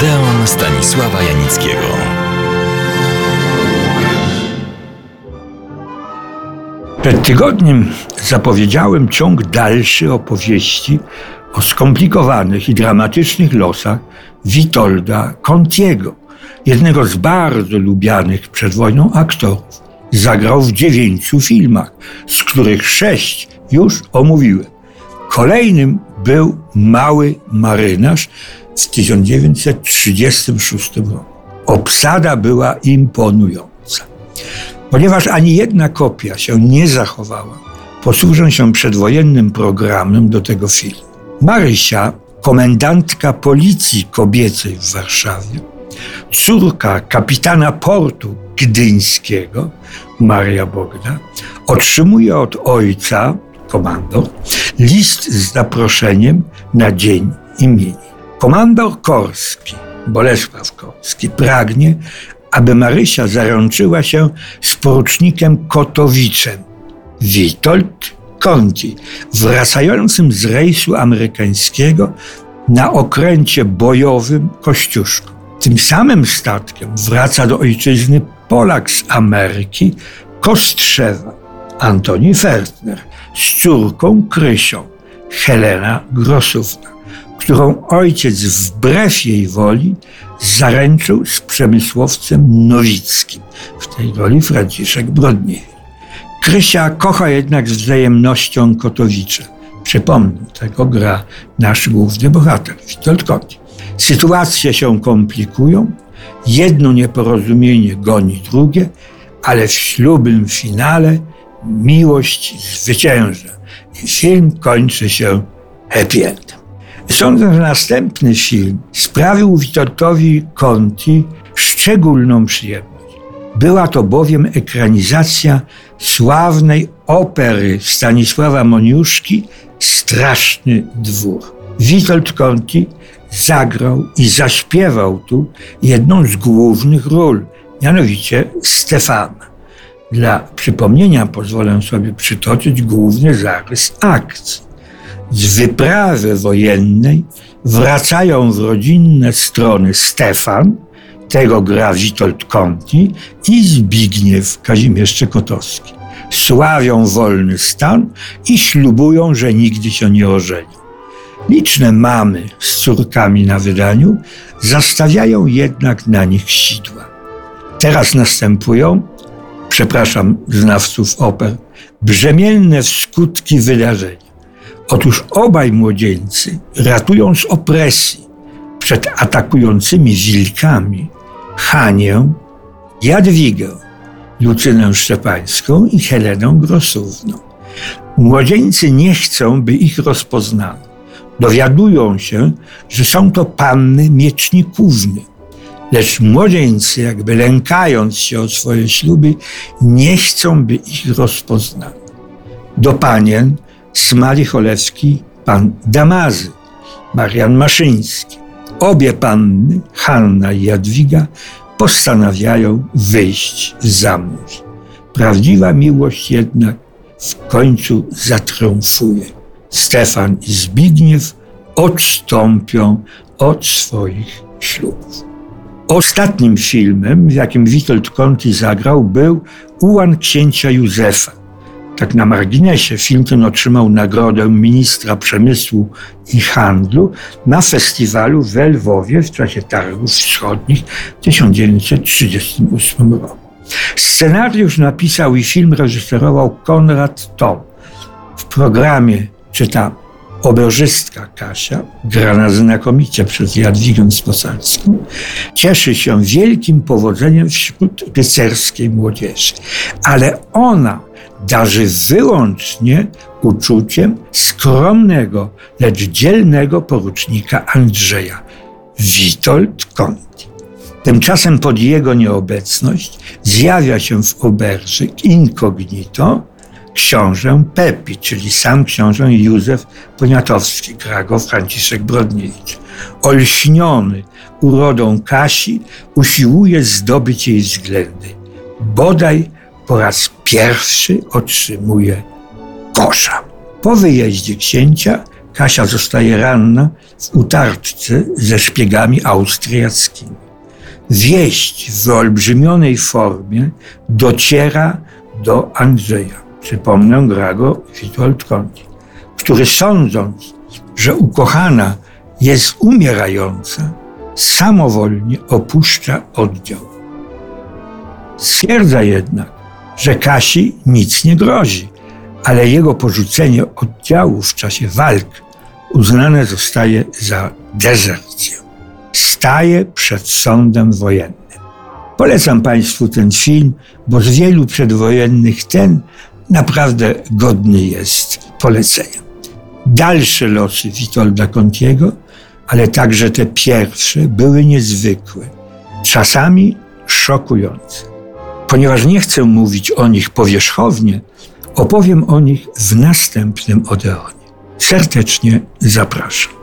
Odeon Stanisława Janickiego. Przed tygodniem zapowiedziałem ciąg dalszy opowieści o skomplikowanych i dramatycznych losach Witolda Contiego, jednego z bardzo lubianych przed wojną aktorów. Zagrał w dziewięciu filmach, z których sześć już omówiłem. Kolejnym był Mały Marynarz w 1936 roku. Obsada była imponująca. Ponieważ ani jedna kopia się nie zachowała, posłużę się przedwojennym programem do tego filmu. Marysia, komendantka policji kobiecej w Warszawie, córka kapitana portu gdyńskiego, Maria Bogda, otrzymuje od ojca, komandor, list z zaproszeniem na dzień imieni. Komandor Korski, Bolesław Korski, pragnie, aby Marysia zaręczyła się z porucznikiem Kotowiczem, Witold Conti, wracającym z rejsu amerykańskiego na okręcie bojowym Kościuszko. Tym samym statkiem wraca do ojczyzny Polak z Ameryki, Kostrzewa, Antoni Fertner, z córką Krysią, Helena Grosówna, którą ojciec wbrew jej woli zaręczył z przemysłowcem Nowickim, w tej roli Franciszek Brodniewicz. Krysia kocha jednak z wzajemnością Kotowicza. Przypomnę, tego gra nasz główny bohater, Witold Kot. Sytuacje się komplikują, jedno nieporozumienie goni drugie, ale w ślubnym finale miłość zwycięża i film kończy się happy endem. Sądzę, że następny film sprawił Witoldowi Conti szczególną przyjemność. Była to bowiem ekranizacja sławnej opery Stanisława Moniuszki Straszny Dwór. Witold Conti zagrał i zaśpiewał tu jedną z głównych ról, mianowicie Stefana. Dla przypomnienia pozwolę sobie przytoczyć główny zarys akcji. Z wyprawy wojennej wracają w rodzinne strony Stefan, tego gra Witold Conti i Zbigniew Kazimierz Czekotowski. Sławią wolny stan i ślubują, że nigdy się nie ożenią. Liczne mamy z córkami na wydaniu zastawiają jednak na nich sidła. Teraz następują, przepraszam znawców oper, brzemienne w skutki wydarzenia. Otóż obaj młodzieńcy ratują z opresji przed atakującymi wilkami Hanię, Jadwigę, Lucynę Szczepańską i Helenę Grosówną. Młodzieńcy nie chcą, by ich rozpoznano. Dowiadują się, że są to panny miecznikówny. Lecz młodzieńcy, jakby lękając się o swoje śluby, nie chcą, by ich rozpoznano. Do panien Smali Cholewski, pan Damazy, Marian Maszyński. Obie panny, Hanna i Jadwiga, postanawiają wyjść za mąż. Prawdziwa miłość jednak w końcu zatriumfuje. Stefan i Zbigniew odstąpią od swoich ślubów. Ostatnim filmem, w jakim Witold Conti zagrał, był Ułan księcia Józefa. Tak na marginesie, film ten otrzymał nagrodę ministra przemysłu i handlu na festiwalu w Lwowie w czasie Targów Wschodnich w 1938 roku. Scenariusz napisał i film reżyserował Konrad Tom. W programie czyta obożystka Kasia, grana znakomicie przez Jadwigę Sposalską, cieszy się wielkim powodzeniem wśród rycerskiej młodzieży. Ale ona darzy wyłącznie uczuciem skromnego, lecz dzielnego porucznika Andrzeja, Witold Conti. Tymczasem pod jego nieobecność zjawia się w oberży incognito książę Pepi, czyli sam książę Józef Poniatowski, gra Franciszek Brodniewicz. Olśniony urodą Kasi usiłuje zdobyć jej względy. Bodaj po raz pierwszy otrzymuje kosza. Po wyjeździe księcia Kasia zostaje ranna w utarczce ze szpiegami austriackimi. Wieść w wyolbrzymionej formie dociera do Andrzeja. Przypomnę, gra go Witold Konti, który sądząc, że ukochana jest umierająca, samowolnie opuszcza oddział. Stwierdza jednak, że Kasi nic nie grozi, ale jego porzucenie oddziału w czasie walk uznane zostaje za dezercję. Staje przed sądem wojennym. Polecam Państwu ten film, bo z wielu przedwojennych ten naprawdę godny jest polecenia. Dalsze losy Witolda Contiego, ale także te pierwsze, były niezwykłe, czasami szokujące. Ponieważ nie chcę mówić o nich powierzchownie, opowiem o nich w następnym Odeonie. Serdecznie zapraszam.